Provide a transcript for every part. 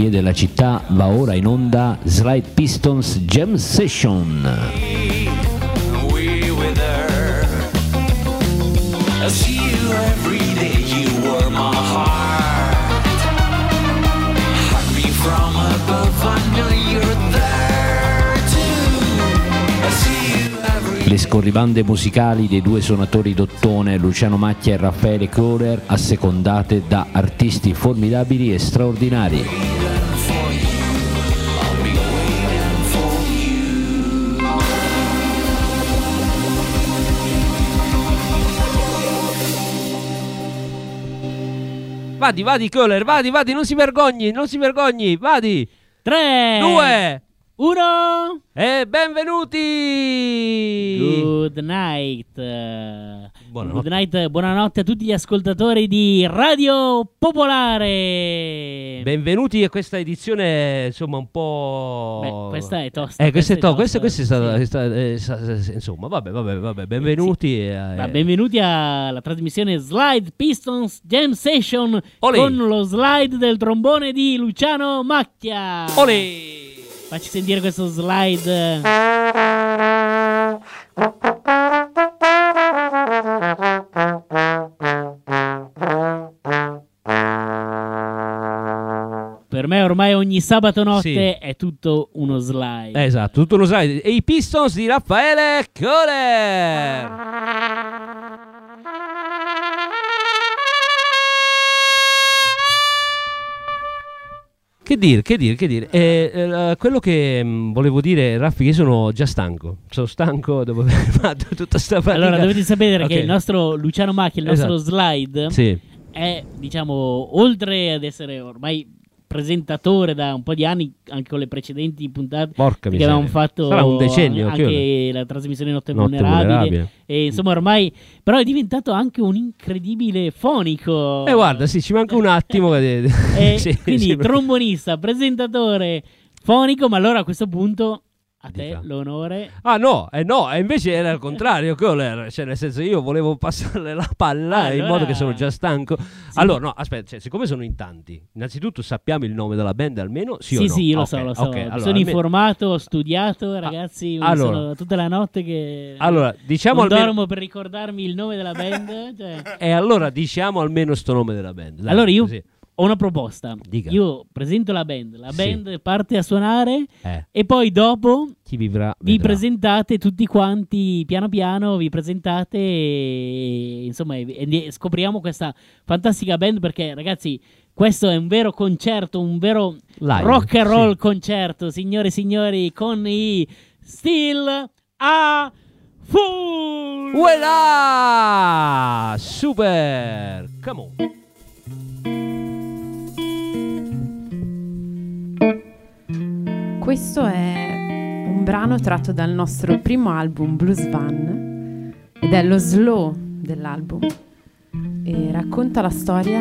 vie della città, va ora in onda Slide Pistons Jam Session. Le scorribande musicali dei due suonatori d'ottone Luciano Macchia e Raffaele Kohler, assecondate da artisti formidabili e straordinari. Vadi, vadi, Kohler, vadi, vadi, non si vergogni, non si vergogni, vadi. 3, Due 1. e benvenuti. Good night. Eh, Buonanotte. Good night, buonanotte a tutti gli ascoltatori di Radio Popolare. Benvenuti a questa edizione, insomma, un po'. Beh, questa è tosta. Eh, questa è to- questa, tosta, questa è stata. sì. stata- è- insomma, vabbè, vabbè, vabbè. Benvenuti. e, Ma eh, benvenuti alla trasmissione Slide Pistons Jam Session Olè. con lo slide del trombone di Luciano Macchia. Olè! Facci sentire questo slide. Per me ormai ogni sabato notte Sì. è tutto uno slide. Esatto, tutto lo sai. E i Pistons di Raffaele Kohler. Che dire, che dire, che dire. Eh, eh, quello che mh, volevo dire, Raffi, che sono già stanco. Sono stanco dopo aver fatto tutta sta fatica. Allora, dovete sapere che Ok. il nostro Luciano Macchia, il nostro Esatto. slide, Sì, è, diciamo, oltre ad essere ormai presentatore da un po' di anni, anche con le precedenti puntate, porca che miseria. avevamo fatto Sarà un decennio, anche che la trasmissione Notte, Notte Vulnerabile. vulnerabile. E insomma, ormai, però è diventato anche un incredibile fonico. Eh, guarda, sì, ci manca un attimo. E Sì, quindi trombonista, presentatore, fonico, ma allora a questo punto a te Dica. l'onore. Ah no, eh no, invece era il contrario, Kohler, cioè nel senso io volevo passarle la palla in Allora- modo che sono già stanco. Allora no, aspetta, cioè, siccome sono in tanti, innanzitutto sappiamo il nome della band almeno, sì, o sì, no? sì, lo Ok, so, lo so. ok, Mi allora, sono almeno- informato, ho studiato, ragazzi. mi allora- sono tutta la notte che Allora, diciamo almeno dormo per ricordarmi il nome della band. cioè. e allora diciamo almeno sto nome della band. dai, Allora io così. Ho una proposta. Dica. Io presento la band, la Sì. band parte a suonare eh, e poi dopo chi vivrà vi vedrà. presentate tutti quanti piano piano, vi presentate e insomma e- scopriamo questa fantastica band perché ragazzi questo è un vero concerto, un vero Live, rock and roll sì. concerto, signore e signori, con i Still a Fool. Uela! Super! Come on. Questo è un brano tratto dal nostro primo album Blues Van ed è lo slow dell'album e racconta la storia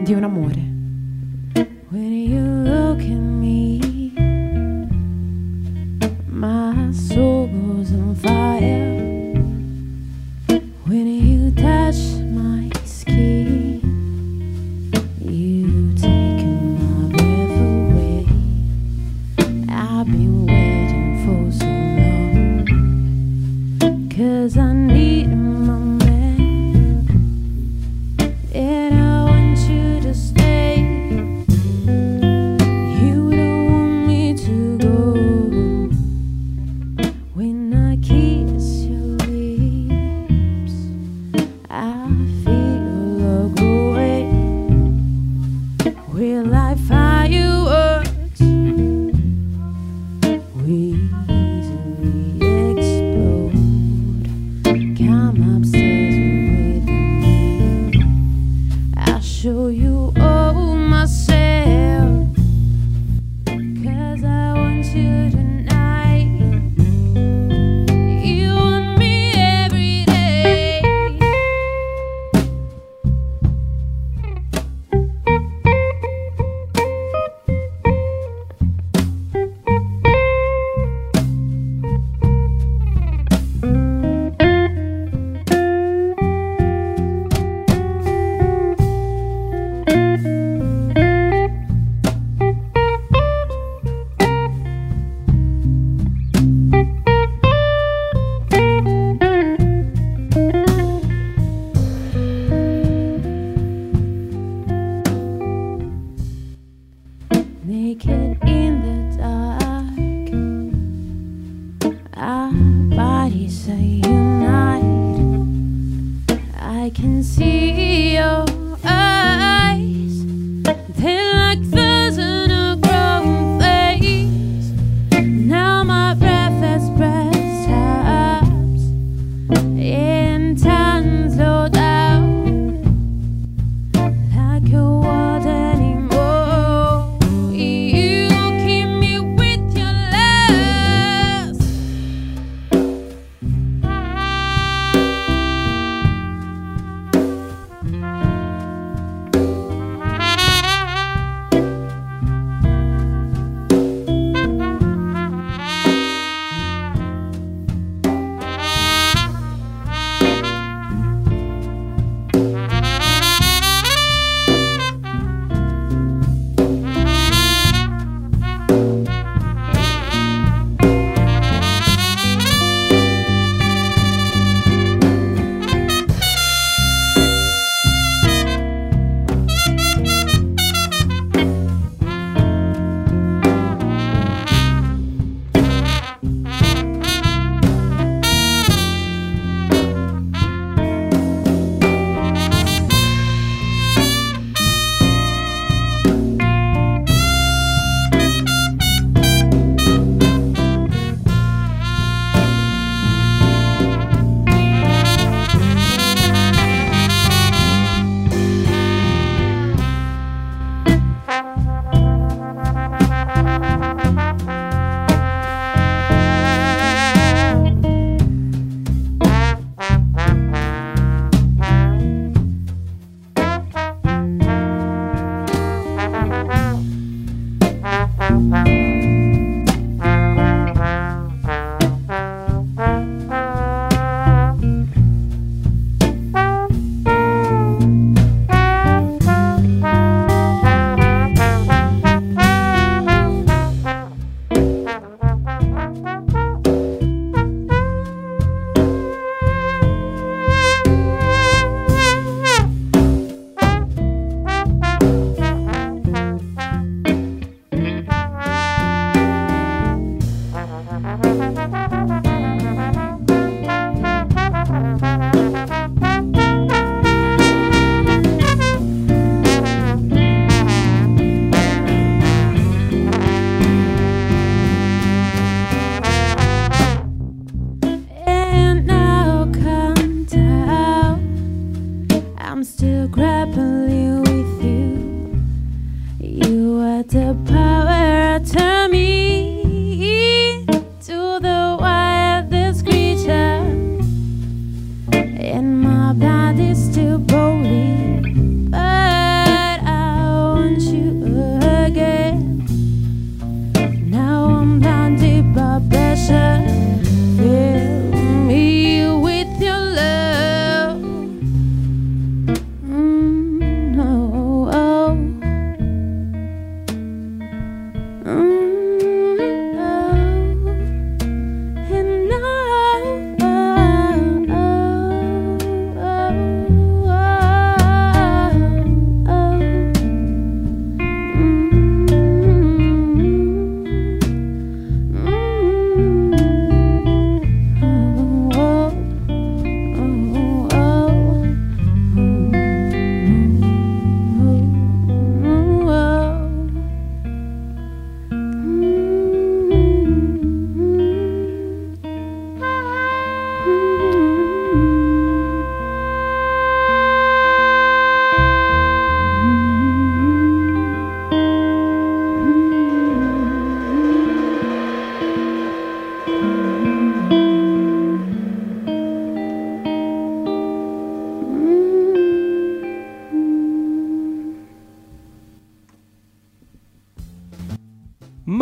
di un amore. When you look at me, my soul goes on fire.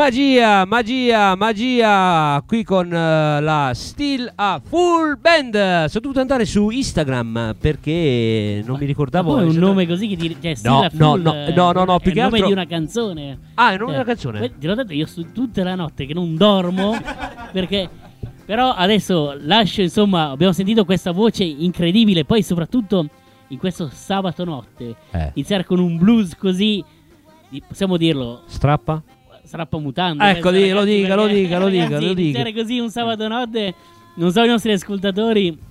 Magia, magia, magia! Qui con eh, la Still a Full Band. Sono dovuto andare su Instagram perché non mi ricordavo. Poi un esatto- nome così che ti cioè, No, Stella no, Full, no, no, no, no, è più il che nome altro- di una canzone. Ah, è il nome Eh, della canzone. que- Te l'ho detto, io sto tutta la notte che non dormo perché però adesso lascio insomma, abbiamo sentito questa voce incredibile, poi soprattutto in questo sabato notte Eh. iniziare con un blues così di- possiamo dirlo Strappa? Strappamutande. Ecco, questo, di- lo dica, lo dica, lo dica, lo dica. così un sabato notte, non so i nostri ascoltatori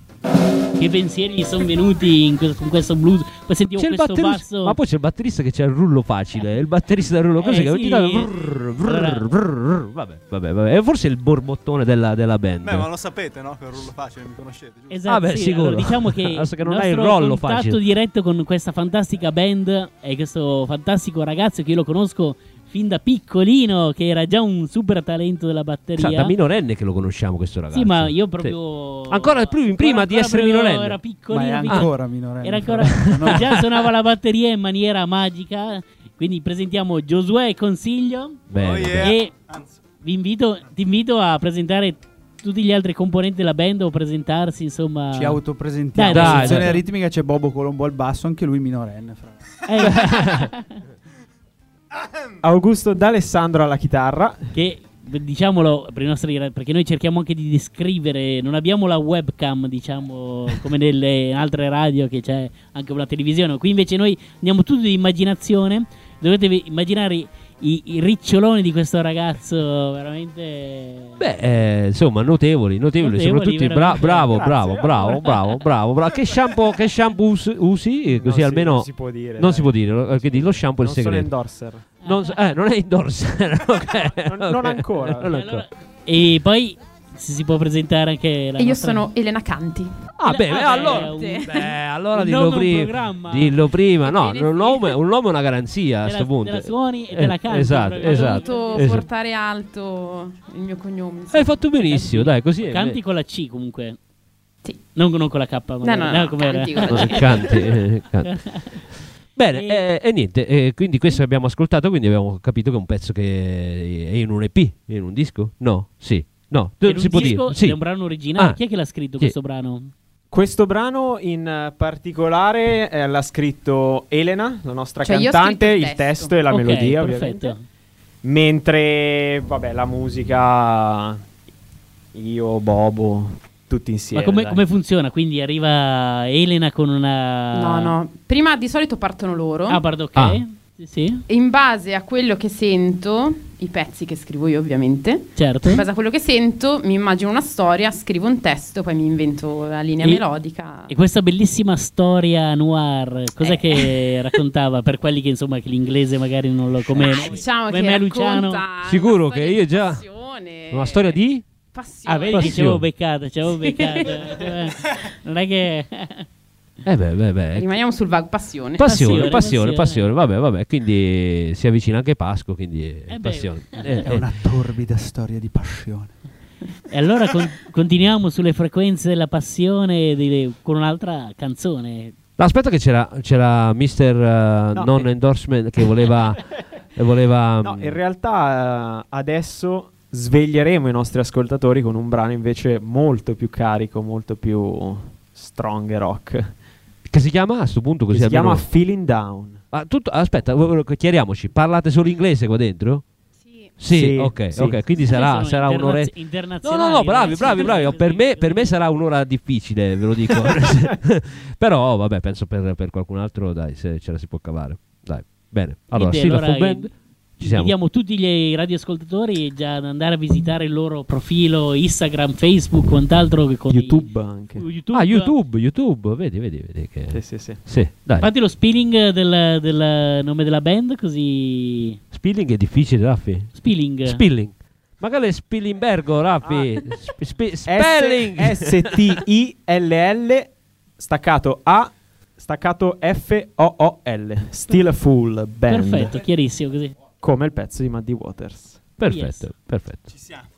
che pensieri gli sono venuti in que- con questo blues. Poi sentiamo C'è il questo batterista, basso. ma poi c'è il batterista che c'è il rullo facile, il batterista del rullo così Eh, che sì. ogni tanto vrrr, vrrr, Allora- vabbè, vabbè, vabbè, è forse il borbottone della, della band. Beh, ma lo sapete, no? Che è un rullo facile, mi conoscete, giusto? Esatto, Vabbè, sì, sicuro. allora, diciamo che, che non il hai il rollo contatto facile. diretto con questa fantastica band è questo fantastico ragazzo che io lo conosco fin da piccolino, che era già un super talento della batteria. da minorenne che lo conosciamo questo ragazzo. Sì, ma io Sì. proprio. Ancora più- prima di ancora essere proprio minorenne. Era Ma piccolino. è piccolino. ancora minorenne. Era ancora. no? già suonava la batteria in maniera magica. Quindi presentiamo Giosuè Consiglio. Bene, Oh, yeah. E vi invito, ti invito a presentare tutti gli altri componenti della band o presentarsi, insomma. ci autopresentiamo. Dai, dai, In sezione dai. ritmica c'è Bobo Colombo al basso, anche lui minorenne. Fra. Eh, Augusto D'Alessandro alla chitarra. che diciamolo per nostri perché noi cerchiamo anche di descrivere non abbiamo la webcam diciamo come nelle altre radio che c'è anche una televisione qui invece noi andiamo tutti di immaginazione dovete immaginare i, i riccioloni di questo ragazzo veramente Beh, eh, insomma, notevoli, notevoli, Notevoli, soprattutto bra- bravo, Grazie. bravo, bravo, bravo, bravo, bravo. Che shampoo, che shampoo us- usi? Eh, Così Non si- almeno non si può dire. non dai. si può dire, lo- eh, quindi lo shampoo è il Non sono segreto. endorser. Non, so- eh, non è endorser, ok, Non- non ok. ancora. Non ancora. allora- e poi se si può presentare anche la E io nostra- sono Elena Canti. Ah, beh, Ah, beh, allora, un- beh, allora dillo prima. Dillo prima, no, un nome, un nome è una garanzia a Te questo punto. te la suoni e Eh, te la canti Esatto, esatto. Ho voluto esatto. portare alto il mio cognome. Hai fatto benissimo, dai, così è. Canti con la C comunque. Sì. Non, non con la K. No, no, no, canti No, C. canti, eh, canti. Bene, E- eh, e niente, eh, quindi questo che abbiamo ascoltato, quindi abbiamo capito che è un pezzo che è in un EP, in un disco? No, sì, no, È si un può disco dire, sì. È un brano originale. Ah. Chi è che l'ha scritto Chi? questo brano? Questo brano in particolare eh, l'ha scritto Elena, la nostra Cioè, cantante, il il testo. testo e la Ok, melodia perfetto. ovviamente. Mentre, vabbè, la musica io, Bobo, tutti insieme. Ma come, come funziona? Quindi arriva Elena con una. No, no. Prima di solito partono loro. Ah, pardon, ok. Ah. Sì, E in base a quello che sento, i pezzi che scrivo io ovviamente, certo. in base a quello che sento mi immagino una storia, scrivo un testo, poi mi invento la linea E- melodica. E questa bellissima storia noir, cos'è Eh. che raccontava per quelli che insomma che l'inglese magari non lo come, Ah, diciamo come che me Luciano. Sicuro che io già- passione. Una storia di? passione. Ah, vedi ci avevo beccato, ci avevo beccato. Eh, non è che Eh beh, beh, beh. Rimaniamo sul vago passione. Passione, Passione, passione, passione. vabbè, vabbè, quindi si avvicina anche Pasqua, quindi è Eh passione. Eh, È eh. una torbida storia di passione. E allora con- continuiamo sulle frequenze della passione di- con un'altra canzone. Aspetta che c'era, c'era Mister uh, No, Non eh. Endorsement che voleva... voleva No, mm, in realtà eh, adesso sveglieremo i nostri ascoltatori con un brano invece molto più carico, molto più strong e rock. Che si chiama a sto punto Che così si chiama almeno- Feeling Down. Ah, tutto- aspetta, chiariamoci, parlate solo inglese qua dentro? Sì. Sì, Sì, ok, sì. ok, quindi sarà, Sono sarà interna- un'ora... No, no, no, bravi, bravi, bravi. Per me, per me sarà un'ora difficile, ve lo dico. Però, vabbè, penso per, per qualcun altro, dai, se ce la si può cavare. Dai, bene. Allora, sì, la allora, full band. Invitiamo tutti gli radioascoltatori già ad andare a visitare il loro profilo Instagram, Facebook, quant'altro che con i- YouTube anche. YouTube. Ah, YouTube, YouTube, vedi, vedi, vedi che... Sì, sì, sì. Sì, dai. Fatti lo spelling del, del nome della band così Spilling è difficile, Raffi. spelling. Spilling. Magari è Spillingbergo, Raffi. Sp- sp- S- spelling. S-T-I-L-L staccato A staccato F-O-O-L. Still a Full Band. Perfetto, chiarissimo così. Come il pezzo di Muddy Waters. perfetto, Yes. perfetto. Ci siamo.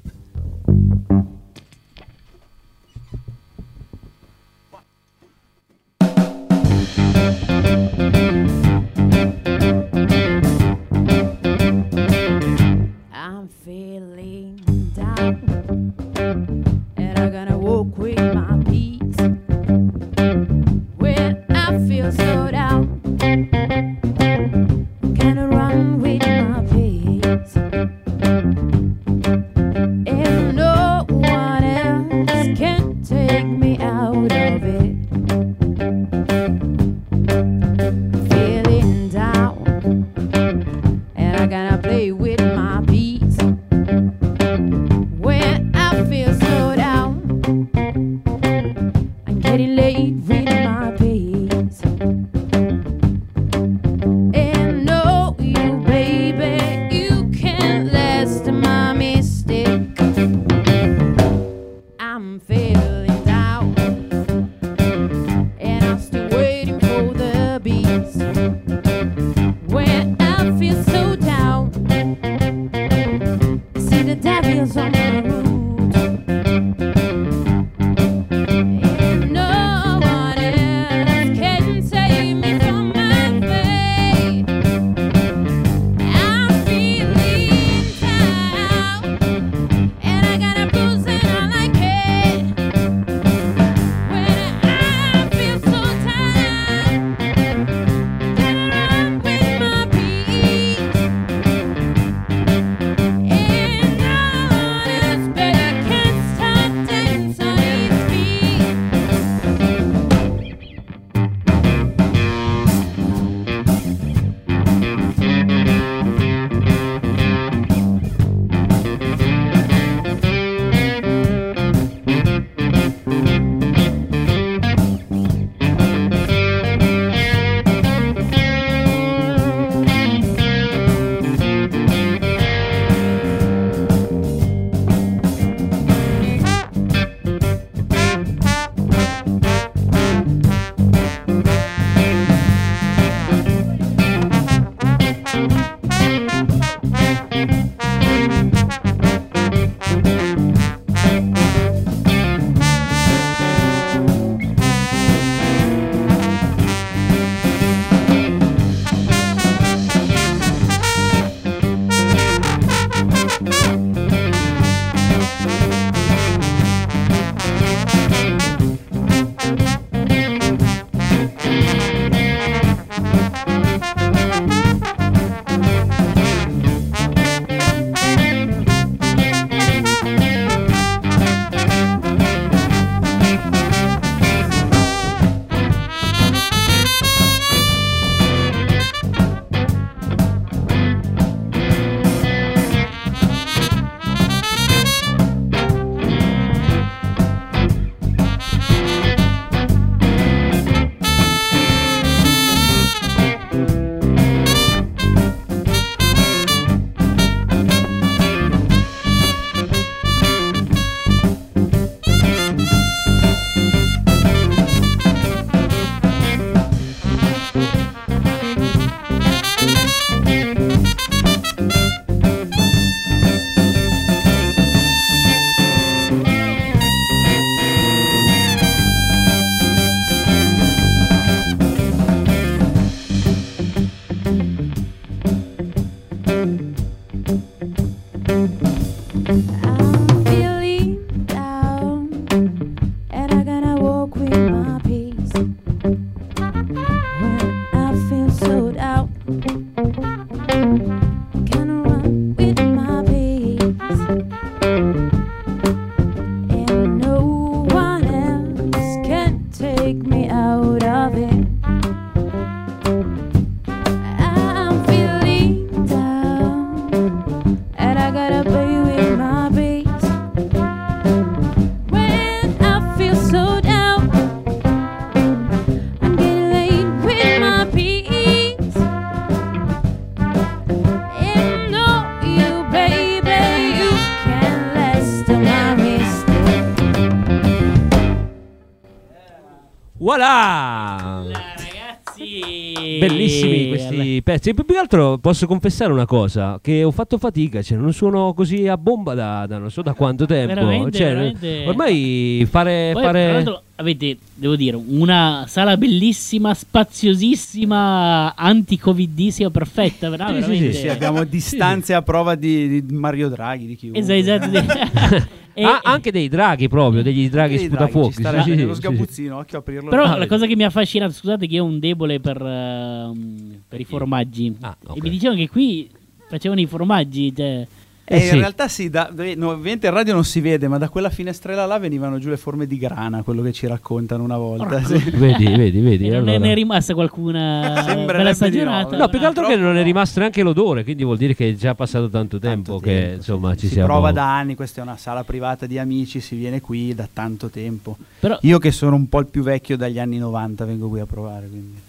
Pezzi. E più che altro posso confessare una cosa: che ho fatto fatica, cioè non suono così a bomba da, da non so da quanto tempo. Veramente, Cioè, veramente. Ormai fare. Poi, fare- tra l'altro, avete, devo dire, una sala bellissima, spaziosissima, anti-covidissima, perfetta, vera- Sì, sì, veramente. Sì, sì, abbiamo distanze a prova di, di Mario Draghi, di chiunque. Esatto, esatto. E- Ah, anche dei draghi proprio, degli draghi draghi, sputafuochi. starebbe sì, sì, sì. sgabuzzino, occhio a aprirlo. Però la cosa che mi ha affascinato, scusate che io ho un debole per, ehm, per i formaggi. Ah, ok. E mi dicevano che qui facevano i formaggi, cioè... Eh, Eh, sì. In realtà sì, da, no, ovviamente in radio non si vede, ma da quella finestrella là venivano giù le forme di grana, quello che ci raccontano una volta. Porco. sì. Vedi, vedi, vedi. E non allora. ne è rimasta qualcuna bella stagionata. no. No, più che altro che non è rimasto neanche l'odore, quindi vuol dire che è già passato tanto tempo Tanto che tempo, insomma sì. ci si siamo prova da anni, questa è una sala privata di amici, si viene qui da tanto tempo. Però Io che sono un po' il più vecchio dagli anni 90 vengo qui a provare, quindi.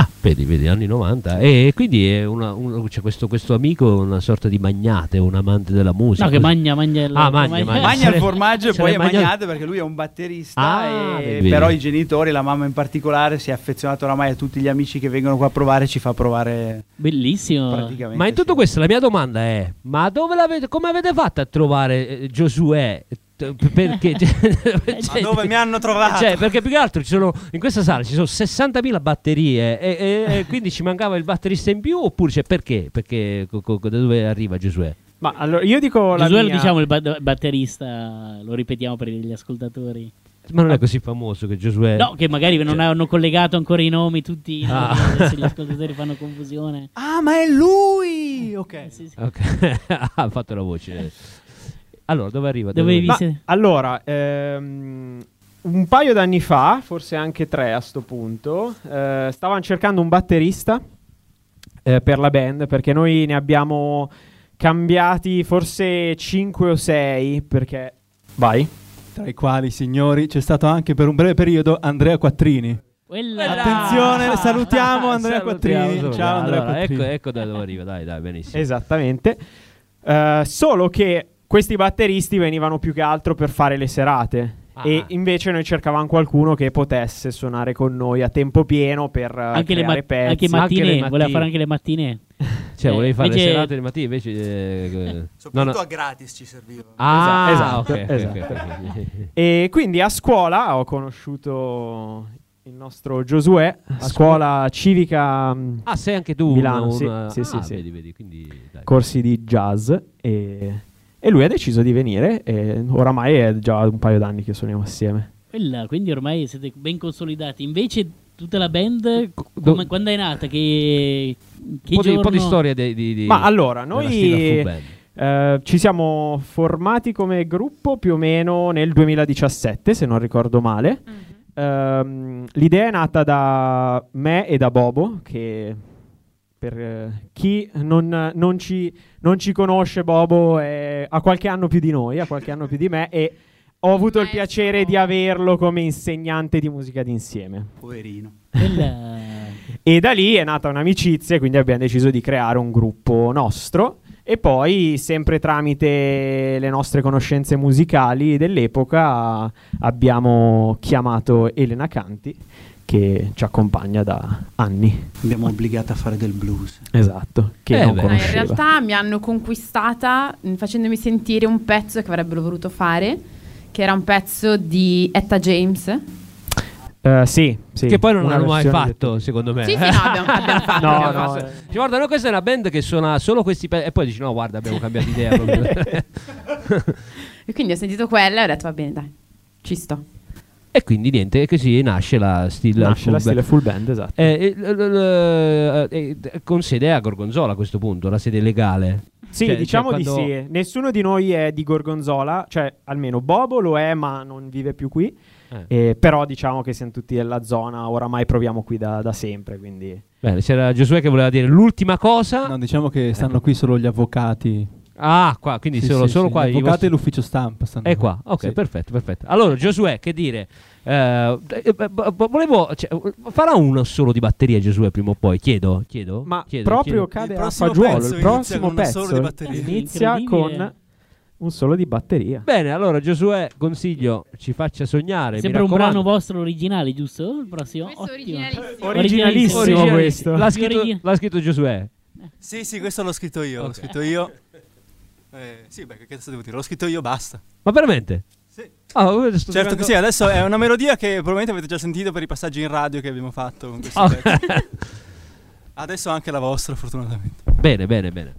Ah, Vedi, vedi, anni 90. E quindi è una- un- c'è questo, questo amico, una sorta di magnate, un amante della musica. No, che magna, magna il- Ah, magna, magna- magna. Magna il formaggio e poi è sarebbe magna- magnato perché lui è un batterista Ah, e vedi. però i genitori, la mamma in particolare si è affezionato oramai a tutti gli amici che vengono qua a provare ci fa provare Bellissimo. praticamente. Ma in tutto sì. questo la mia domanda è: ma dove l'avete, come avete fatto a trovare eh, Giosuè? Perché, Ma dove mi hanno trovato? Cioè, perché più che altro ci sono, in questa sala ci sono 60.000 batterie e, e- e quindi ci mancava il batterista in più oppure c'è perché? Perché co- co- da dove arriva Giosuè? Ma allora io dico la Giosuè, mia... diciamo, il ba- batterista, lo ripetiamo per gli ascoltatori. Ma non è così famoso che Giosuè... No, che magari non hanno collegato ancora i nomi tutti, no? Ah. adesso gli ascoltatori fanno confusione. Ah, ma è lui! Ok. Sì, sì. Ok, ha fatto la voce. Allora, dove arriva? Dove vi Ma, siete? allora, ehm, un paio d'anni fa, forse anche tre a sto punto, eh, stavano cercando un batterista eh, per la band perché noi ne abbiamo cambiati forse 5 o 6 perché... Vai. Tra i quali, signori, c'è stato anche per un breve periodo Andrea Quattrini. Quella- Attenzione, salutiamo Andrea Salutiamo, Quattrini. salutiamo. Ciao Andrea Allora, Quattrini. Ecco, ecco da dove arriva, dai, dai, benissimo. Esattamente. Eh, solo che questi batteristi venivano più che altro per fare le serate. Ah. E invece noi cercavamo qualcuno che potesse suonare con noi a tempo pieno per eh, anche le, creare mat- pezzi. anche mattine, Anche le voleva mattine. fare anche le mattine. Cioè, Eh, volevi fare invece- le serate di mattina, invece... eh, no, Soprattutto no. a gratis ci serviva. Ah, Esatto, ok, ok, esatto. ok, ok. E quindi a scuola ho conosciuto il nostro Giosuè, a scuola civica mh, Ah, sei anche tu Milano, una- sì, una- sì, sì, ah, sì. Vedi, vedi, quindi... Dai. corsi di jazz e, e lui ha deciso di venire e oramai è già un paio d'anni che suoniamo assieme. Quella, quindi ormai siete ben consolidati. Invece tutta la band, do- come- quando è nata? Che, un, che po di, un po' di storia di, di- di- Ma allora, noi eh, ci siamo formati come gruppo più o meno nel 2017, se non ricordo male. Ehm, l'idea è nata da me e da Bobo, che per eh, chi non, non ci, non ci conosce, Bobo è- ha qualche anno più di noi, ha qualche anno più di me e ho avuto il piacere di averlo come insegnante di musica d'insieme. Poverino. E da lì è nata un'amicizia e quindi abbiamo deciso di creare un gruppo nostro. E poi, sempre tramite le nostre conoscenze musicali dell'epoca, abbiamo chiamato Elena Canti, che ci accompagna da anni. Abbiamo obbligato a fare del blues. Esatto, che Eh, non beh. Ma in conosceva. realtà mi hanno conquistata mh, facendomi sentire un pezzo che avrebbero voluto fare, che era un pezzo di Etta James. Eh, sì, sì, che poi non una hanno mai fatto, di- secondo me. Sì, sì, no, abbiamo, abbiamo fatto. No, abbiamo no, fatto. eh. Ci guarda, no, questa è una band che suona solo questi pezzi. E poi dici: No, guarda, abbiamo cambiato idea. E quindi ho sentito quella e ho detto va bene, dai, ci sto. E quindi niente, così nasce la Stilla Nasce Full la Band. stile full band, esatto. Eh, eh, eh, con sede a Gorgonzola a questo punto, la sede legale. Sì, Cioè, diciamo cioè, di quando- sì. Nessuno di noi è di Gorgonzola, cioè almeno Bobo lo è, ma non vive più qui. Eh. Eh, però diciamo che siamo tutti della zona, oramai proviamo qui da, da sempre, quindi... Bene, c'era Giosuè che voleva dire l'ultima cosa. No, diciamo che stanno qui solo gli avvocati. Ah, qua, quindi Sì, solo, sì, solo sì, qua. Avvocati vostri- e l'ufficio stampa È qua, ok, Sì. perfetto, perfetto. Allora, Giosuè, che dire? Eh, eh, volevo. cioè, farà uno solo di batteria Giosuè prima o poi? Chiedo, chiedo. Ma chiedo, proprio chiedo. cade Il a prossimo fagiolo, pezzo il inizia prossimo con un pezzo solo di batteria. inizia con un solo di batteria. Bene, allora Giosuè, consiglio, ci faccia sognare. Sembra mi un brano vostro originale, giusto? Il prossimo? Questo Ottimo. originalissimo. Originalissimo Originali- questo. L'ha scritto, l'ha scritto Giosuè. Sì, sì, questo l'ho scritto io. L'ho Ok. scritto io. Eh, sì, beh, che cazzo devo dire? L'ho scritto io, basta. Ma veramente? Sì. Ah, sto Certo giocando- che sì, adesso è una melodia che probabilmente avete già sentito per i passaggi in radio che abbiamo fatto con questi Ah, pezzi. Adesso anche la vostra, fortunatamente. bene, bene, bene.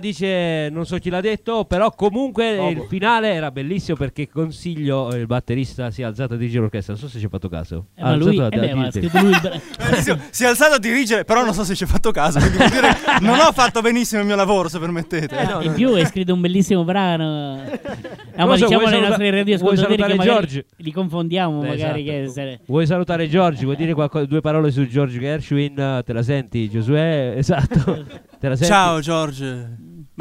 Dice non so chi l'ha detto, però comunque Bobo. il finale era bellissimo perché consiglio eh, il batterista si è alzato a dirigere l'orchestra. Non so se ci ha fatto caso. Eh, ma lui, alzato eh beh, ma ha lui il Bellissimo. Si è alzato a dirigere, però non so se ci ha fatto caso. Quindi vuol dire non ho fatto benissimo il mio lavoro, se permettete. Eh, in più hai scritto un bellissimo brano. No, ma Cosa, diciamo nostri vuoi radioascoltatori che George? li confondiamo, Eh, magari esatto. che Vuoi salutare Giorgi? Vuoi dire qualcosa- due parole su George Gershwin? Te la senti, Giosuè? Esatto. Te la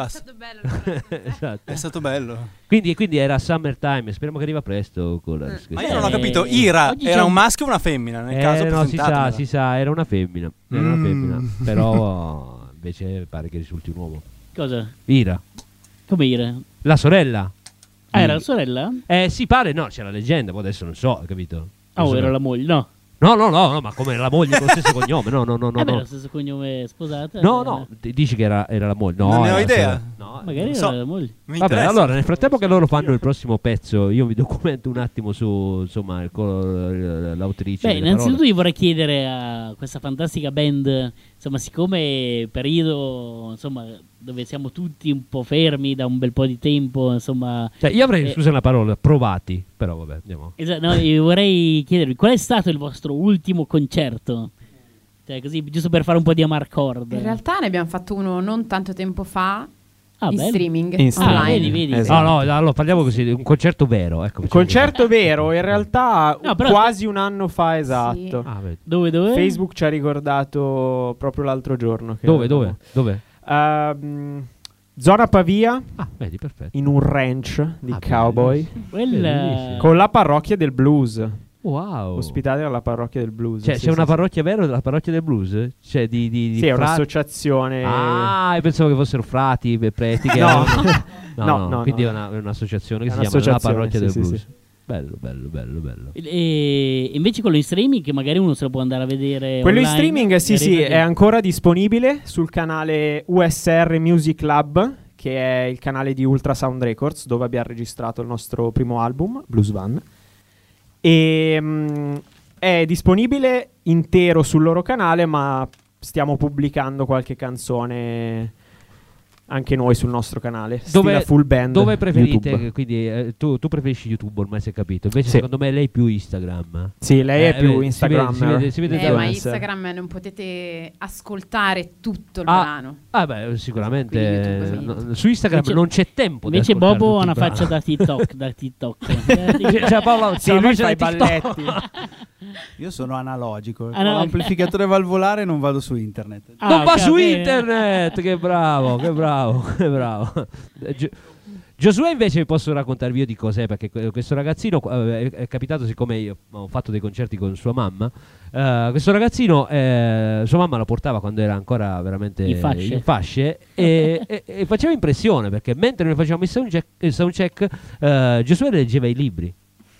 senti? Ciao George. Basta. esatto. È stato bello. Quindi, quindi era summertime. Speriamo che arriva presto. Con la Ma io non ho capito, Ira oggi era un un- maschio o una femmina? Nel Eh, caso no, si sa, si sa, era una femmina. Era una Mm. femmina. Però invece pare che risulti un uomo. Cosa? Ira. Come dire? La sorella. Ah, era la sorella? Eh, sì, pare, no, c'è la leggenda, poi adesso non so, capito? Ah, o Adesso era no. la moglie? No. No, no, no, no, ma come la moglie con lo stesso cognome? No, no, no, no. Eh beh, no. lo stesso cognome sposata. No, eh, no, ti- dici che era, era la moglie. No, Non ne ho idea. sorella. No, Magari non era so. la moglie. Mi Vabbè, allora nel frattempo che loro fanno il prossimo pezzo, io mi documento un attimo su insomma il co- l'autrice. Beh, innanzitutto parole. io vorrei chiedere a questa fantastica band, insomma, siccome periodo, insomma, dove siamo tutti un po' fermi da un bel po' di tempo, insomma... Cioè, io avrei, eh, scusa la parola, provati, però vabbè, andiamo. Esa- no, io vorrei chiedervi qual è stato il vostro ultimo concerto? Cioè, così, giusto per fare un po' di amarcord. In realtà ne abbiamo fatto uno non tanto tempo fa Ah, in bello. streaming In Ah, streaming. online. vedi, vedi. Esatto. No, no, allora parliamo così, un concerto vero, ecco. facciamo Concerto vero, in realtà No, però- quasi un anno fa esatto. Sì. così. Ah. Dove, dove? Facebook ci ha ricordato proprio l'altro giorno. che Dove, dove? Dove? Ehm, zona Pavia, Ah, vedi, perfetto. in un ranch di Ah, cowboy. Bellissimo. con la parrocchia del blues. Wow. Ospitati dalla parrocchia del blues. Cioè, sì, c'è sì, una sì. parrocchia vera della parrocchia del blues? Cioè, di... di, di Sì, è un'associazione. Ah, io pensavo che fossero frati, preti che No. no, No, no, no, quindi no. È, una- è un'associazione che È si chiama la parrocchia sì, del sì, blues. Bello, bello, bello, bello. E invece quello in streaming, che magari uno se lo può andare a vedere. Quello in online, streaming, sì, sì, arriva- è ancora disponibile sul canale USR Music Lab, che è il canale di Ultrasound Records, dove abbiamo registrato il nostro primo album, Blues Van. E mm, è disponibile intero sul loro canale, ma stiamo pubblicando qualche canzone anche noi sul nostro canale. Dove- full band. Dove preferite? YouTube. Quindi eh, tu, tu preferisci YouTube, ormai si è capito. Invece, Sì. secondo me, lei più Instagram. Sì, lei Eh, è più vedi, si Instagram. vede- si vede- si vede Eh, ma. Instagram non potete ascoltare tutto il Ah, brano. Ah, beh, sicuramente. YouTube, no, su Instagram Invece- non c'è tempo. Invece Bobo ha una faccia da TikTok. da TikTok. Cioè, Paolo, Sì, lui fa i balletti. Io sono analogico. Ah, Con l'amplificatore valvolare non vado su internet. Ah, non va su internet, che bravo, che bravo, che bravo. Eh, Gio- Giosuè invece posso raccontarvi io di cos'è perché que- questo ragazzino eh, è, capitato siccome io ho fatto dei concerti con sua mamma eh, questo ragazzino eh, sua mamma lo portava quando era ancora veramente In fasce. fasce e, e- e faceva impressione perché mentre noi facevamo il soundcheck, il soundcheck eh, Giosuè leggeva i libri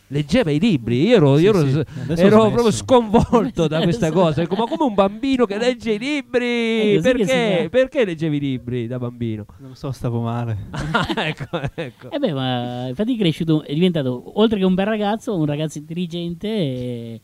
leggeva i libri io ero, io ero- Sì, sì, ero proprio sconvolto da questa cosa Ecco, ma come un bambino che legge i libri si perché? perché leggevi i libri da bambino Non so, stavo male. ecco, ecco. Eh beh, ma infatti è cresciuto, è diventato oltre che un bel ragazzo, un ragazzo intelligente e,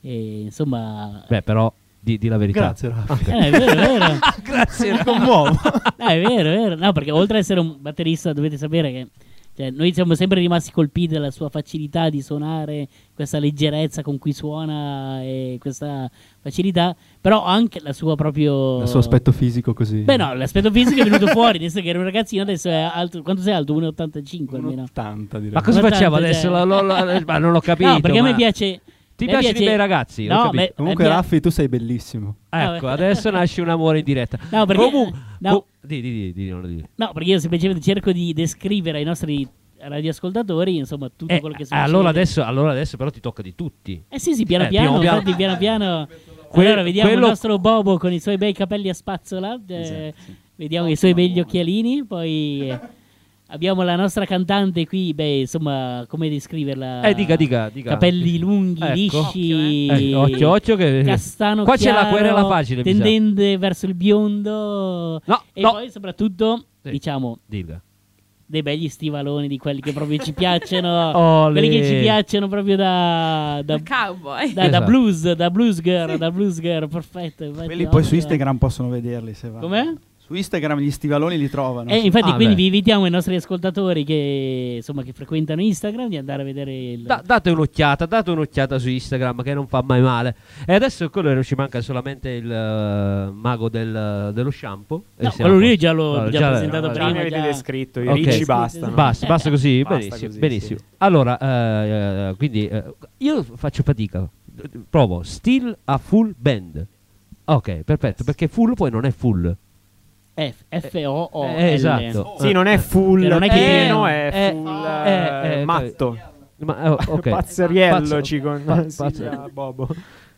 e, insomma... Beh, però di, di la verità. Grazie, Raffi. Eh, è vero, è vero. Grazie. Mi commuovo. No, è vero, è vero. No, perché oltre ad essere un batterista dovete sapere che cioè, noi siamo sempre rimasti colpiti dalla sua facilità di suonare, questa leggerezza con cui suona e questa facilità, però anche la sua proprio... Il suo aspetto fisico così. Beh no, l'aspetto fisico è venuto fuori, adesso che era un ragazzino, adesso è alto... Quanto sei alto? 1,85 almeno. 80 direi. Ma cosa Ma facciamo tanto, adesso? cioè- Lo- lo- lo- ma non l'ho capito. No, perché a me ma- piace... Ti a me piacciono i bei ragazzi? No, capito. beh, Comunque, me- Raffi, tu sei bellissimo. Ecco, Ah, adesso nasce un amore in diretta. No, perché... Comunque, no. co- di, di, di, di, non lo dire. No, perché io semplicemente cerco di descrivere ai nostri radioascoltatori, insomma, tutto Eh, quello che allora, succede. adesso, allora adesso però ti tocca di tutti. Eh sì, sì, piano Eh, piano, piano piano. infatti piano piano. Que- allora vediamo quello- il nostro Bobo con i suoi bei capelli a spazzola, eh, vediamo i suoi begli occhialini, poi eh, abbiamo la nostra cantante qui, beh, insomma, come descriverla? Eh, dica, dica, dica. Capelli lunghi, Ecco. lisci. Ecco, occhio, occhio che... Castano Qua c'è la chiaro, querela facile. Tendente verso il biondo. No, e no. poi soprattutto, Sì. diciamo, Dica. dei begli stivaloni di quelli che proprio ci piacciono. Olè. quelli che ci piacciono proprio da, da, Da cowboy. da, da Esatto. blues, da blues girl, da blues girl, perfetto. Quelli poi su. Instagram possono vederli se va. Com'è? Su Instagram gli stivaloni li trovano. E infatti, Ah, quindi beh. vi invitiamo ai nostri ascoltatori che, insomma, che frequentano Instagram di andare a vedere il. Da- date un'occhiata, date un'occhiata su Instagram che non fa mai male. E adesso quello ci manca solamente il eh, mago del- dello shampoo. No, quello lì già l'ho Allora, già già- presentato allora, Già mi prima. avete già- descritto, i Ok. ricci bastano. Basta, basta così, Basta benissimo. così, benissimo. sì. Allora, eh, eh, quindi eh, io faccio fatica. Provo still a full band. Ok, perfetto, perché full poi non è full. F, F-O-O. Eh, esatto. Sì, non è full Che non è che- pieno, è eh, full eh, eh, eh, matto. Ma, eh, ok. Pazzeriello Pazzo- ci con pa- pazzo- Bobo.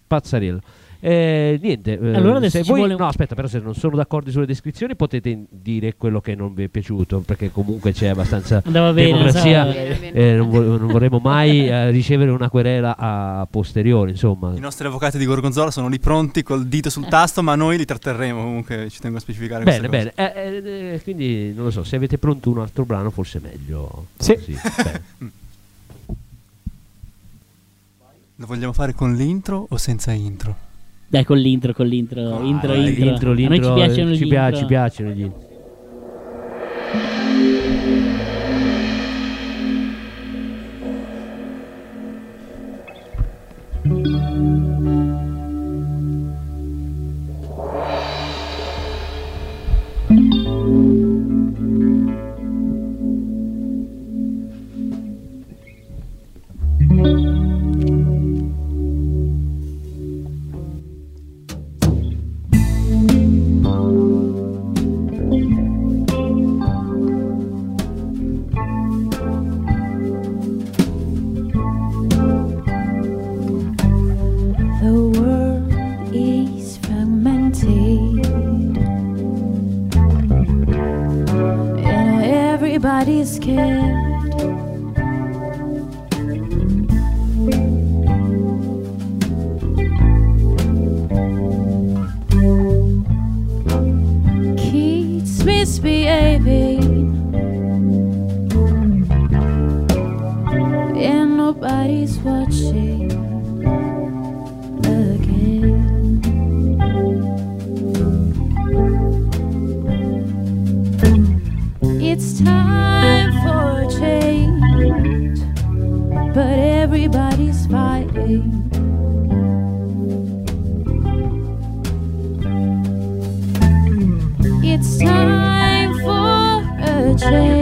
Pazzariello. Eh, niente, eh, Allora se voi, vuole no, aspetta, però se non sono d'accordo sulle descrizioni potete dire quello che non vi è piaciuto, perché comunque c'è abbastanza Andava bene, democrazia. Bene, eh, non, vo- non vorremmo mai eh, ricevere una querela a posteriori, insomma. I nostri avvocati di Gorgonzola sono lì pronti col dito sul tasto, ma noi li tratterremo comunque, ci tengo a specificare Bene, bene. Eh, eh, quindi non lo so, se avete pronto un altro brano forse è meglio. Sì. bene. Lo vogliamo fare con l'intro o senza intro? Dai, con l'intro, con l'intro. intro, Ah, intro. l'intro, A noi l'intro, ci piacciono ci gli pia- intro. ci piacciono gli intro. It's time for a change.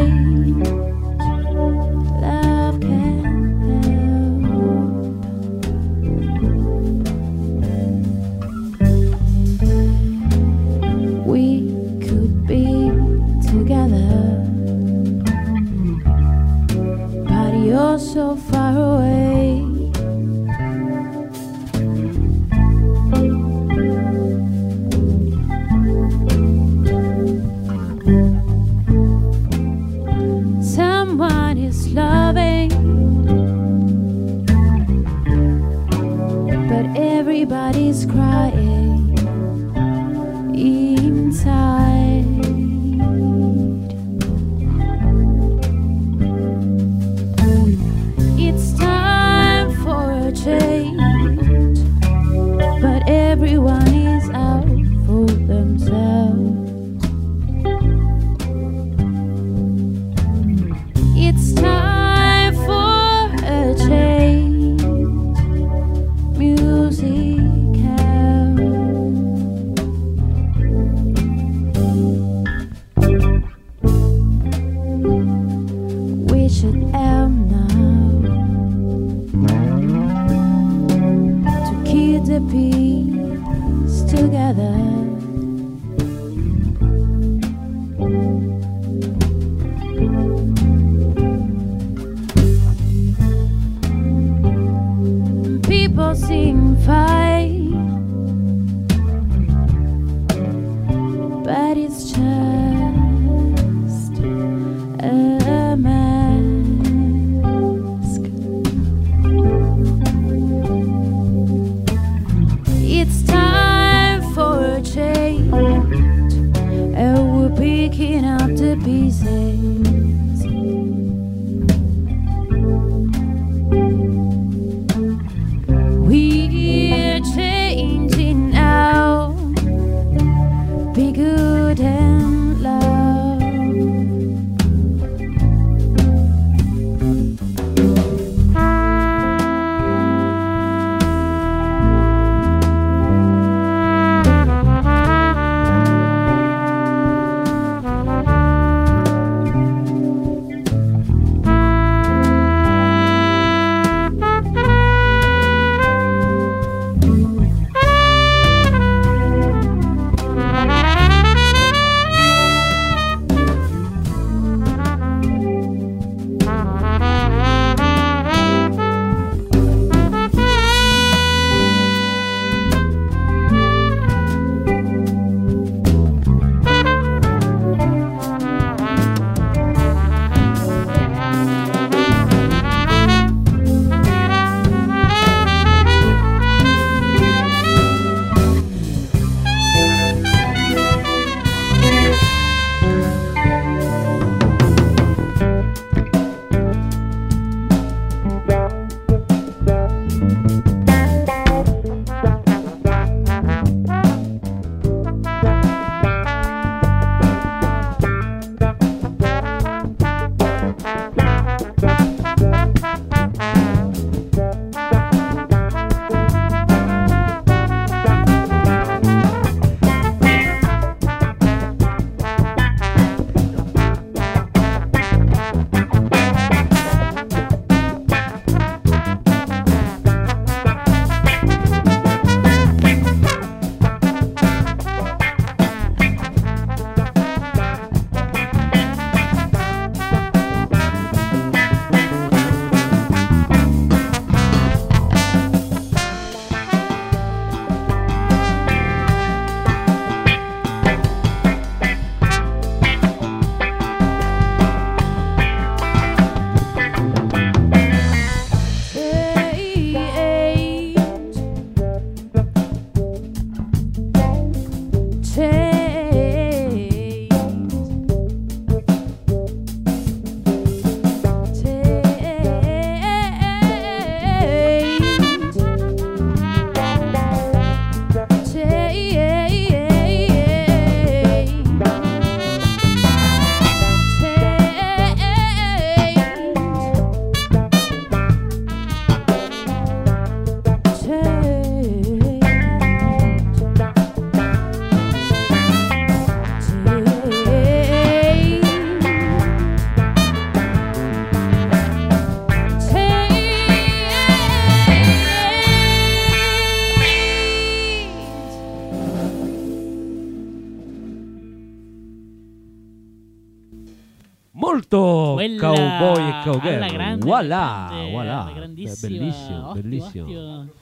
Cowboy e cowgirl. alla grande, voilà, grande, voilà. alla grandissima. Beh, bellissimo, Ottimo, bellissimo.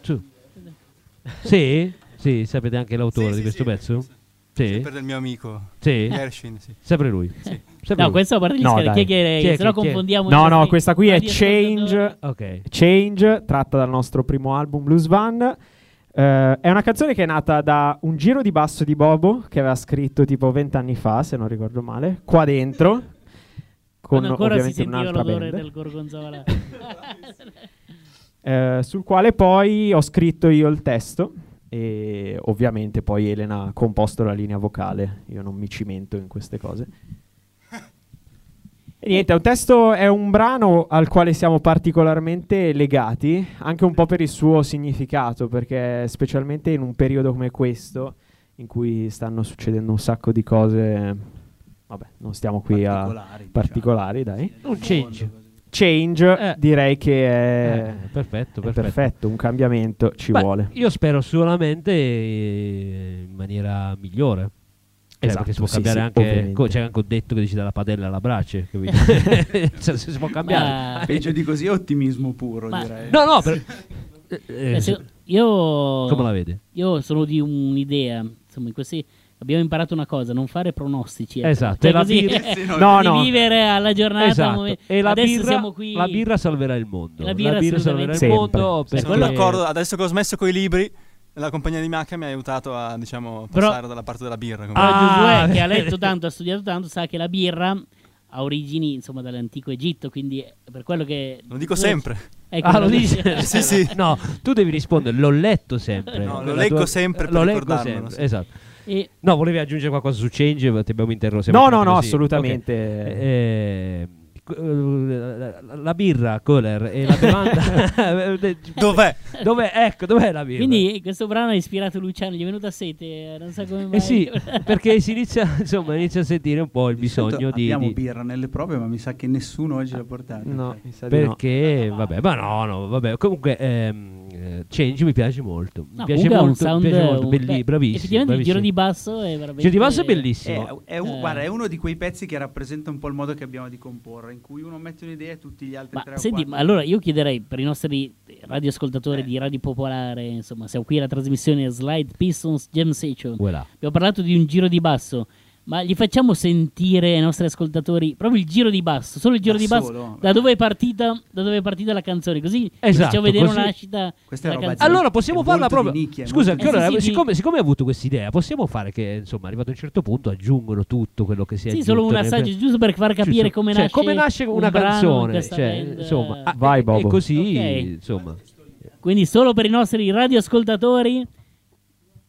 ottimo. Sì? Sì, sapete anche l'autore Sì, di sì, questo sì. pezzo? Sì. Sempre del mio amico. Sì? Gershwin, sì. Sempre lui. Sì. Sempre No, lui. questo a parte gli No, chi è che Chi è se no confondiamo No, no, questa qui è. Change. Ok. Change, tratta dal nostro primo album Blues Van. Eh, è una canzone che è nata da un giro di basso di Bobo che aveva scritto tipo vent'anni fa, se non ricordo male, qua dentro, con ancora si sentiva l'odore band, del gorgonzola. eh, sul quale poi ho scritto io il testo e ovviamente poi Elena ha composto la linea vocale, io non mi cimento in queste cose. E niente, è un testo, è un brano al quale siamo particolarmente legati, anche un po' per il suo significato, perché specialmente in un periodo come questo, in cui stanno succedendo un sacco di cose, vabbè, non stiamo qui a Particolari, particolari, dai. Un change. Change, Eh. direi che è, Eh, perfetto, è perfetto. perfetto, un cambiamento ci Beh, vuole. Io spero solamente eh, in maniera migliore. Cioè, Esatto, perché si può sì, cambiare sì, anche. co- c'è anche un detto che dice dalla padella alla brace. Cioè, si può cambiare. Ma- Peggio di così è ottimismo puro, Ma- direi. No, no, per- eh, eh, io come la vede? Io sono di un'idea, insomma, in questi abbiamo imparato una cosa, non fare pronostici. ecco. Esatto, Cioè, e la così, birra- eh, No, di no. vivere alla giornata. Esatto. E la Adesso birra, siamo qui. la birra salverà il mondo. La birra salverà il assolutamente. mondo. Sempre. Sono perché- d'accordo, adesso che ho smesso con i libri, la compagnia di Macca mi ha aiutato a, diciamo, Però- passare dalla parte della birra. come- Però Ah, Giosuè, che ha letto tanto, ha studiato tanto, sa che la birra ha origini, insomma, dall'antico Egitto, quindi per quello che... Lo dico sempre. Ecco, Ah, lo dice? Sì, sì. No, tu devi rispondere, l'ho letto sempre. No, lo leggo tua- sempre per Lo leggo sempre, esatto. E No, volevi aggiungere qualcosa su Change? Ti abbiamo interrotto. No, no, no, così. assolutamente. Ok. Eh, eh, la- birra, Kohler, e la bevanda. Dov'è? Dov'è? Ecco, dov'è la birra? quindi questo brano ha ispirato Luciano, gli è venuta sete, eh, non sa come mai. Eh sì, perché si inizia, insomma, inizia a sentire un po' il Di bisogno di... Abbiamo di- birra nelle prove, ma mi sa che nessuno oggi l'ha portata. No, mi sa di no. perché, vabbè, ma no, no, vabbè, comunque ehm, eh, Change mi piace molto. Mi No, piace ha un molto, mi sound piace molto, un- belli- beh, bravissimo. Effettivamente il giro di bravissimo. basso è veramente Giro di basso è È, bellissimo. è un- Eh. guarda, è uno di quei pezzi che rappresenta un po' il modo che abbiamo di comporre, in cui uno mette un'idea e tutti gli altri Ma tre senti, ma allora io chiederei per i nostri radioascoltatori Eh. di Radio Popolare, insomma, siamo qui alla trasmissione Slide Pistons Jam Session. Voilà. Abbiamo parlato di un giro di basso, ma gli facciamo sentire ai nostri ascoltatori proprio il giro di basso, solo il giro Da di basso, solo? da dove è partita, da dove è partita la canzone, così Esatto, facciamo vedere così- una nascita Questa è della roba canzone. Allora possiamo È farla proprio. nicchia, Scusa, Eh, sì, sì, siccome, siccome hai avuto questa idea, possiamo fare che, insomma, arrivato a un certo punto aggiungono tutto quello che si è Sì, solo un nel- assaggio giusto per far capire come Cioè, nasce come nasce un una in canzone. Cioè, band, insomma, ah, Vai, Bobo. E così, Ok. insomma. Quindi solo per i nostri radioascoltatori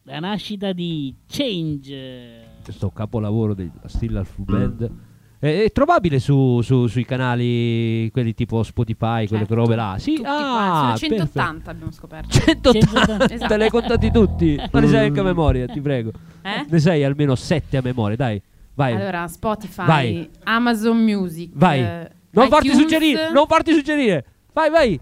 la nascita di Change. Questo capolavoro della Stiller Full Band è, è trovabile su, su- sui canali quelli tipo Spotify, quelle Certo. robe là. Sì, Tutti ah. Sono perfetto. 180 abbiamo scoperto. 180, Esatto. te li hai contati tutti. Ma ne sai anche a memoria, ti prego. Eh? Ne sai almeno 7 a memoria, dai. Vai. Allora, Spotify, Vai. Amazon Music. Vai. eh, non farti suggerire, non farti suggerire. Vai, vai.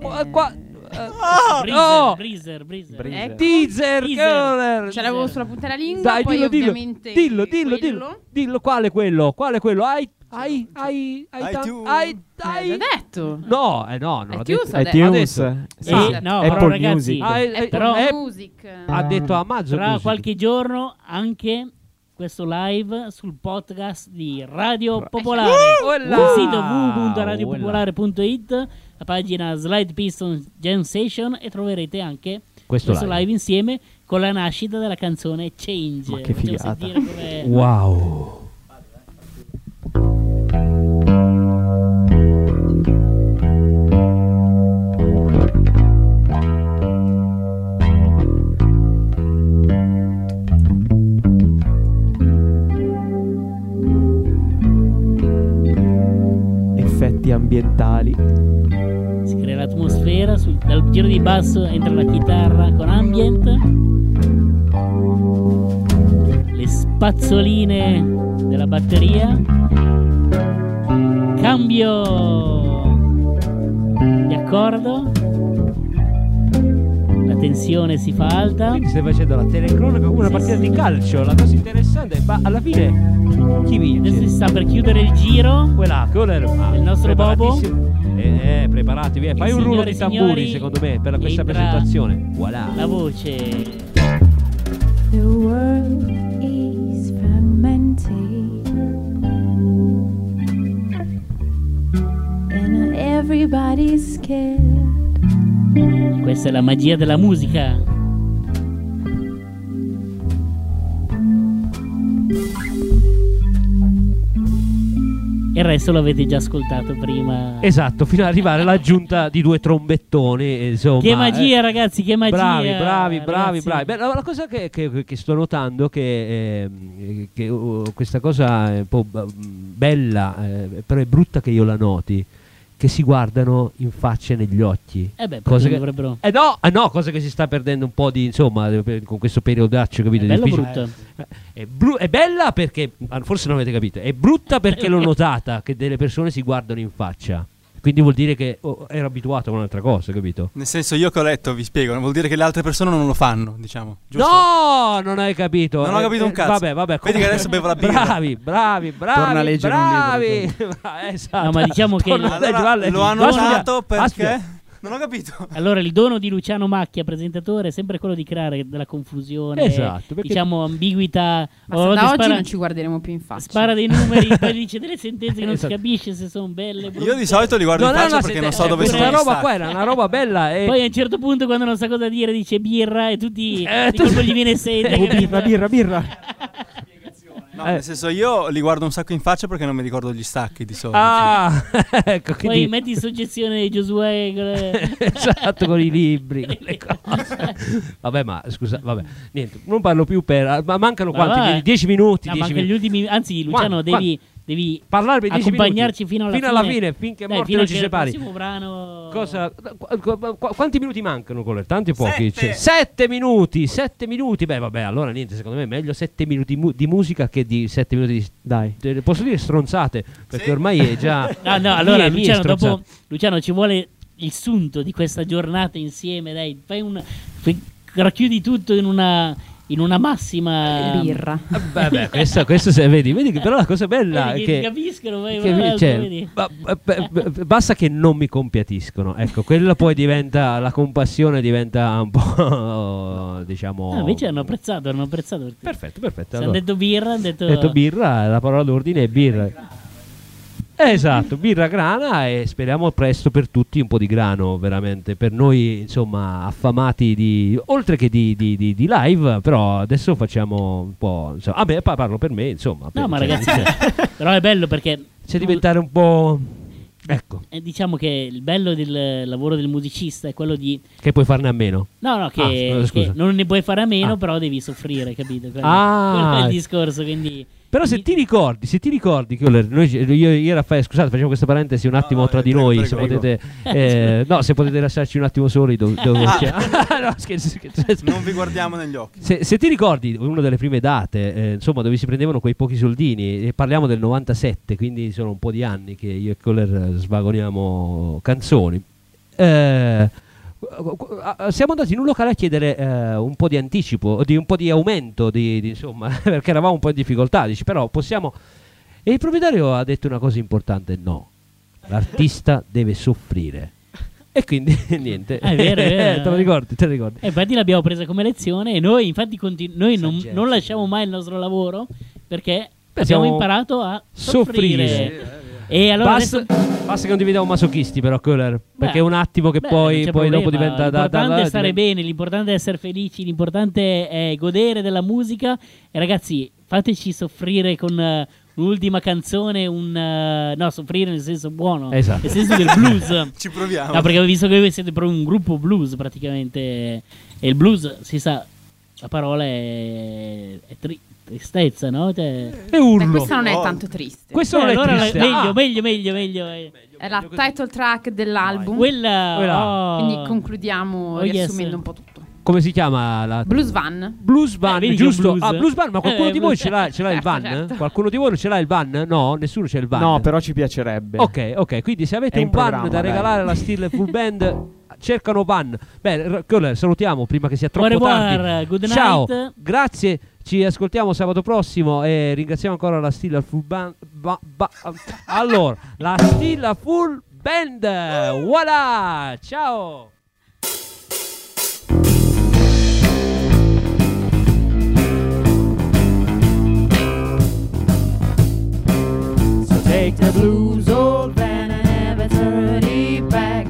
Qua, qua- eh, Breezer, no. Breezer, Breezer. Breezer. Ecco. Teaser, Teaser. Kohler. Ce l'avevo sulla punta della lingua. Dai, poi dillo, dillo. ovviamente Dillo, dillo, quello. dillo. Dillo quale quello? Quale quello? Hai hai hai hai iTunes. hai hai detto. No, eh no, non iTunes detto. iTunes, Adesso. sì. Eh, no, Apple però ragazzi, Music. Ah, eh, Apple eh, però- eh, Music. ha detto Amazon Tra Music. qualche giorno anche questo live sul podcast di Radio Popolare. Voilà. Sul sito www.radiopopolare.it, la pagina Slide Piston Jam Session e troverete anche Questo questo, live. live. insieme con la nascita della canzone Change. Ma che Facciamo figata. Wow. Effetti ambientali. Si crea l'atmosfera, sul- dal giro di basso entra la chitarra con ambient, le spazzoline della batteria, cambio di accordo, la tensione si fa alta. Quindi stai facendo la telecronaca come una partita di calcio. La cosa interessante è ma alla fine Chi vince? Adesso si sta per chiudere il giro. Quella, Kohler. Ah, Il nostro Bobo. Eh, eh, preparatevi. eh. Fai E un rullo di tamburi, signori, secondo me, per questa presentazione. Voilà. La voce. The world is fragmented, and everybody's scared. Questa è la magia della musica. Il resto l'avete già ascoltato prima. Esatto, fino ad arrivare all'aggiunta di due trombettoni. eh, Insomma, Che eh. magia, ragazzi, che magia. Bravi, bravi, bravi, bravi. Beh, la, la cosa che, che- che sto notando è che, ehm, che, uh, questa cosa è un po' b- bella, eh, però è brutta che io la noti, che si guardano in faccia e negli occhi. Eh beh, perché che- dovrebbero... Eh no, eh no, cosa che si sta perdendo un po' di, insomma, eh, con questo periodaccio, capito? È bello o difficile. brutto? È, bru- è bella perché, ah, forse non avete capito, è brutta perché l'ho notata, che delle persone si guardano in faccia. Quindi vuol dire che oh, ero abituato a un'altra cosa, capito? Nel senso, io che ho letto, vi spiego, vuol dire che le altre persone non lo fanno, diciamo. Giusto? No, non hai capito. Non ho Eh, capito un eh, cazzo. Vabbè, vabbè. Vedi che adesso bevo la birra. Bravi, bravi, bravi. Torna a leggere un bravi. esatto. No, ma diciamo che- Allora, lo hanno usato perché? aspetta. Non ho capito. Allora, il dono di Luciano Macchia, presentatore, è sempre quello di creare della confusione, Esatto, perché- diciamo ambiguità. Ma O se da oggi spara, non ci guarderemo più in faccia. spara dei numeri, poi dice delle sentenze che non Esatto. si capisce se sono belle. Io brutte. di solito li guardo Non in faccia una perché non so dove questa sono gli roba qua era una roba bella e Poi a un certo punto, quando non sa cosa dire, dice birra e tutti Eh, di colpo gli viene sete. Oh, birra, birra, birra. No, Eh. nel senso, io li guardo un sacco in faccia perché non mi ricordo gli stacchi di solito. Ah, ecco, Poi quindi metti in soggezione Giosuè. le- esatto con i libri, con le cose. Vabbè, ma scusa, vabbè, niente, non parlo più per ma mancano Ma quanti? 10 minuti, No, 10 manca gli minuti. ultimi. Anzi, Luciano, Quanti? devi, devi Parlare per 10 accompagnarci fino alla fino fine. alla fine, finché Dai, morti fino non ci separi. prossimo brano. Cosa, qu- qu- qu- quanti minuti mancano con Tanti o pochi? Sette. Cioè, sette minuti, sette minuti. Beh, vabbè, allora niente, secondo me è meglio sette minuti mu- di musica che di sette minuti di... Dai. de- Posso dire stronzate, perché ormai è già... No, no, Mie- allora mie Luciano, stronzate. dopo Luciano ci vuole il sunto di questa giornata insieme, dai, fai un fai- racchiudi tutto in una in una massima birra. Beh, beh, questo, questo se vedi, vedi che però la cosa bella Vedi è che che... capiscono, vai, che vai, cioè, vedi? ba- ba- ba- ba- basta che non mi compiatiscono, ecco, quello poi diventa la compassione diventa un po' diciamo Ah, invece hanno apprezzato, hanno apprezzato. perché Perfetto, perfetto. Se hanno allora. detto birra, hanno detto, Ho detto birra, la parola d'ordine è birra. Esatto, birra grana e speriamo presto per tutti un po' di grano, veramente. Per noi, insomma, affamati di. oltre che di, di- di- di live, però adesso facciamo un po'. Insomma, vabbè, pa- parlo per me, insomma. No, ma ragazzi, cioè, però è bello perché c'è diventare un po'. Ecco, eh, diciamo che il bello del lavoro del musicista è quello di che puoi farne a meno. No, no, che, Ah, che non ne puoi fare a meno, Ah. però devi soffrire, capito? Quello, Ah. quello è il discorso, quindi Però se ti ricordi, se ti ricordi che noi, io, io e Raffaele, scusate, facciamo questa parentesi un attimo no, tra di prego, noi, prego, se prego. potete, eh, no, se potete lasciarci un attimo soli dove, dove c'è- no, scherzo, scherzo. Non vi guardiamo negli occhi. Se, se ti ricordi una delle prime date, eh, insomma, dove si prendevano quei pochi soldini, e parliamo del 97, quindi sono un po' di anni che io e Coller svagoniamo canzoni. Eh, ah, siamo andati in un locale a chiedere eh, un po' di anticipo, di un po' di aumento, di, di- insomma, perché eravamo un po' in difficoltà. Dici, però possiamo. E il proprietario ha detto una cosa importante: no, l'artista deve soffrire. E quindi niente. Ah, è vero, è vero. te lo ricordi? Te lo ricordi? E infatti l'abbiamo presa come lezione e noi infatti continu- noi non, non lasciamo mai il nostro lavoro perché Beh, abbiamo imparato a soffrire. Soffrire. E allora basta, adesso- basta che non diventiamo masochisti, però, Köhler, perché è un attimo che beh, poi, poi dopo problema. diventa da, da, L'importante da- è stare diventa- bene, l'importante è essere felici, l'importante è godere della musica. E ragazzi, fateci soffrire con eh, un'ultima canzone, un eh, no, soffrire nel senso buono, Esatto. nel senso del blues. Ci proviamo. No, perché ho visto che voi siete proprio un gruppo blues praticamente. E il blues, si sa, la parola è, è tri- tristezza, no? Cioè, E urlo. Beh, questo non è tanto triste. Questo Beh, non è allora triste. meglio, Ah, meglio, meglio, meglio. eh. È la title track dell'album. Quella. Quella. oh. Quindi concludiamo Oh, yes. riassumendo un po' tutto. come si chiama la Blues Van. Blues van, Eh, giusto? blues? Ah, blues van, ma qualcuno Eh, di voi ce l'ha, ce l'ha il Certo, van? certo. Qualcuno di voi non ce l'ha il van? No, nessuno c'è il van. No, però ci piacerebbe. Ok, ok, quindi se avete È un van da dai. regalare alla Steel Full Band, cercano van. Beh, r- salutiamo prima che sia troppo revoir, tardi. good night. Ciao, grazie. Ci ascoltiamo sabato prossimo e ringraziamo ancora la Stilla Full Band. ba- ba- allora, la Stilla Full Band. Voilà! Ciao! So take the blues, old man, and never turn it back.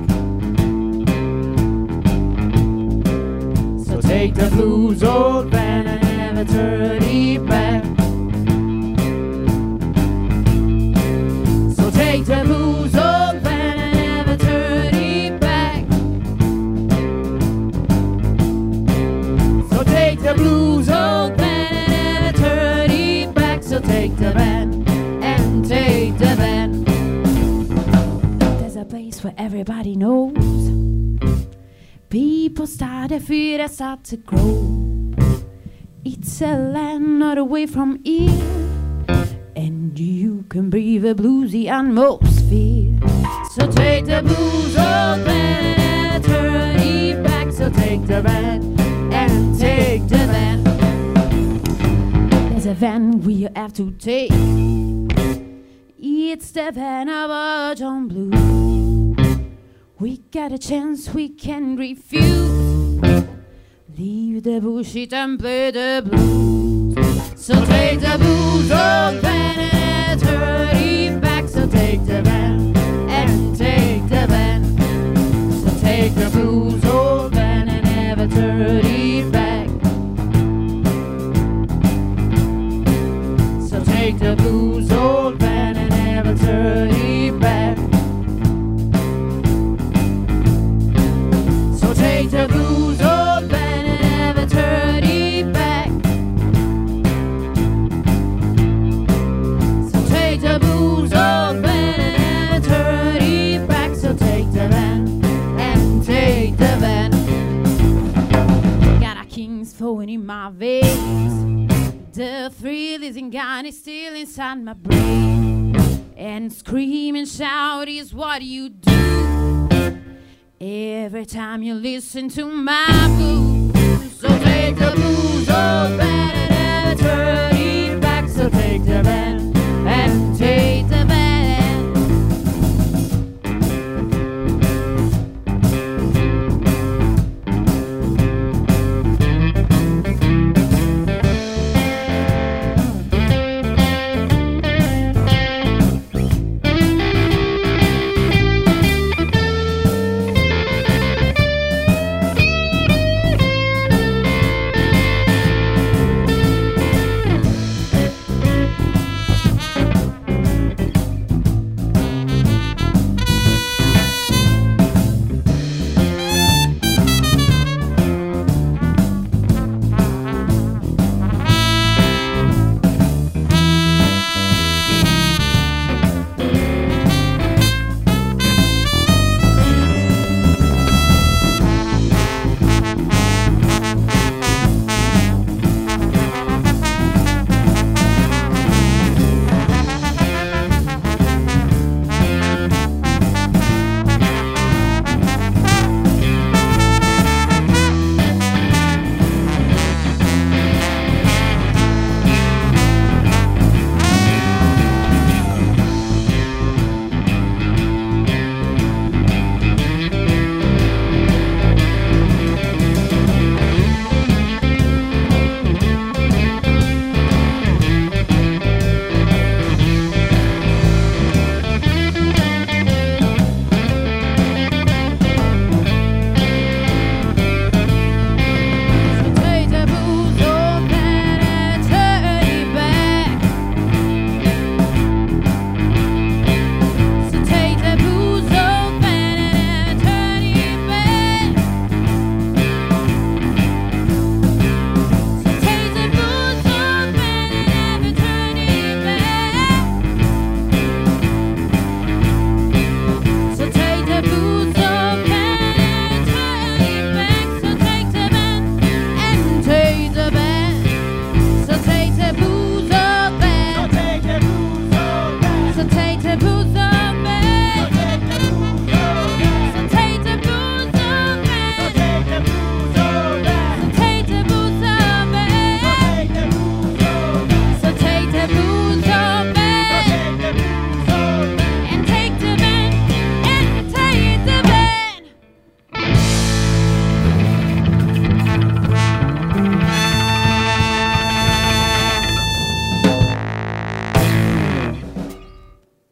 So take the blues, old man, it back. So take the blues, old man, and never turn it back. So take the blues, old man, and never turn it back. So take the van and take the van. There's a place where everybody knows. People start to feet that start to grow. It's a land not away from here. And you can breathe a bluesy atmosphere. So take the blues, man, and turn it back. So take the van and take the van. There's a van we have to take. It's the van of a John Blue. We got a chance we can refuse. Leave the bullshit and play the blues. So take the blues, old turn it back. So take the van what you do. Every time you listen to my blues. Oh, so take the blues, man.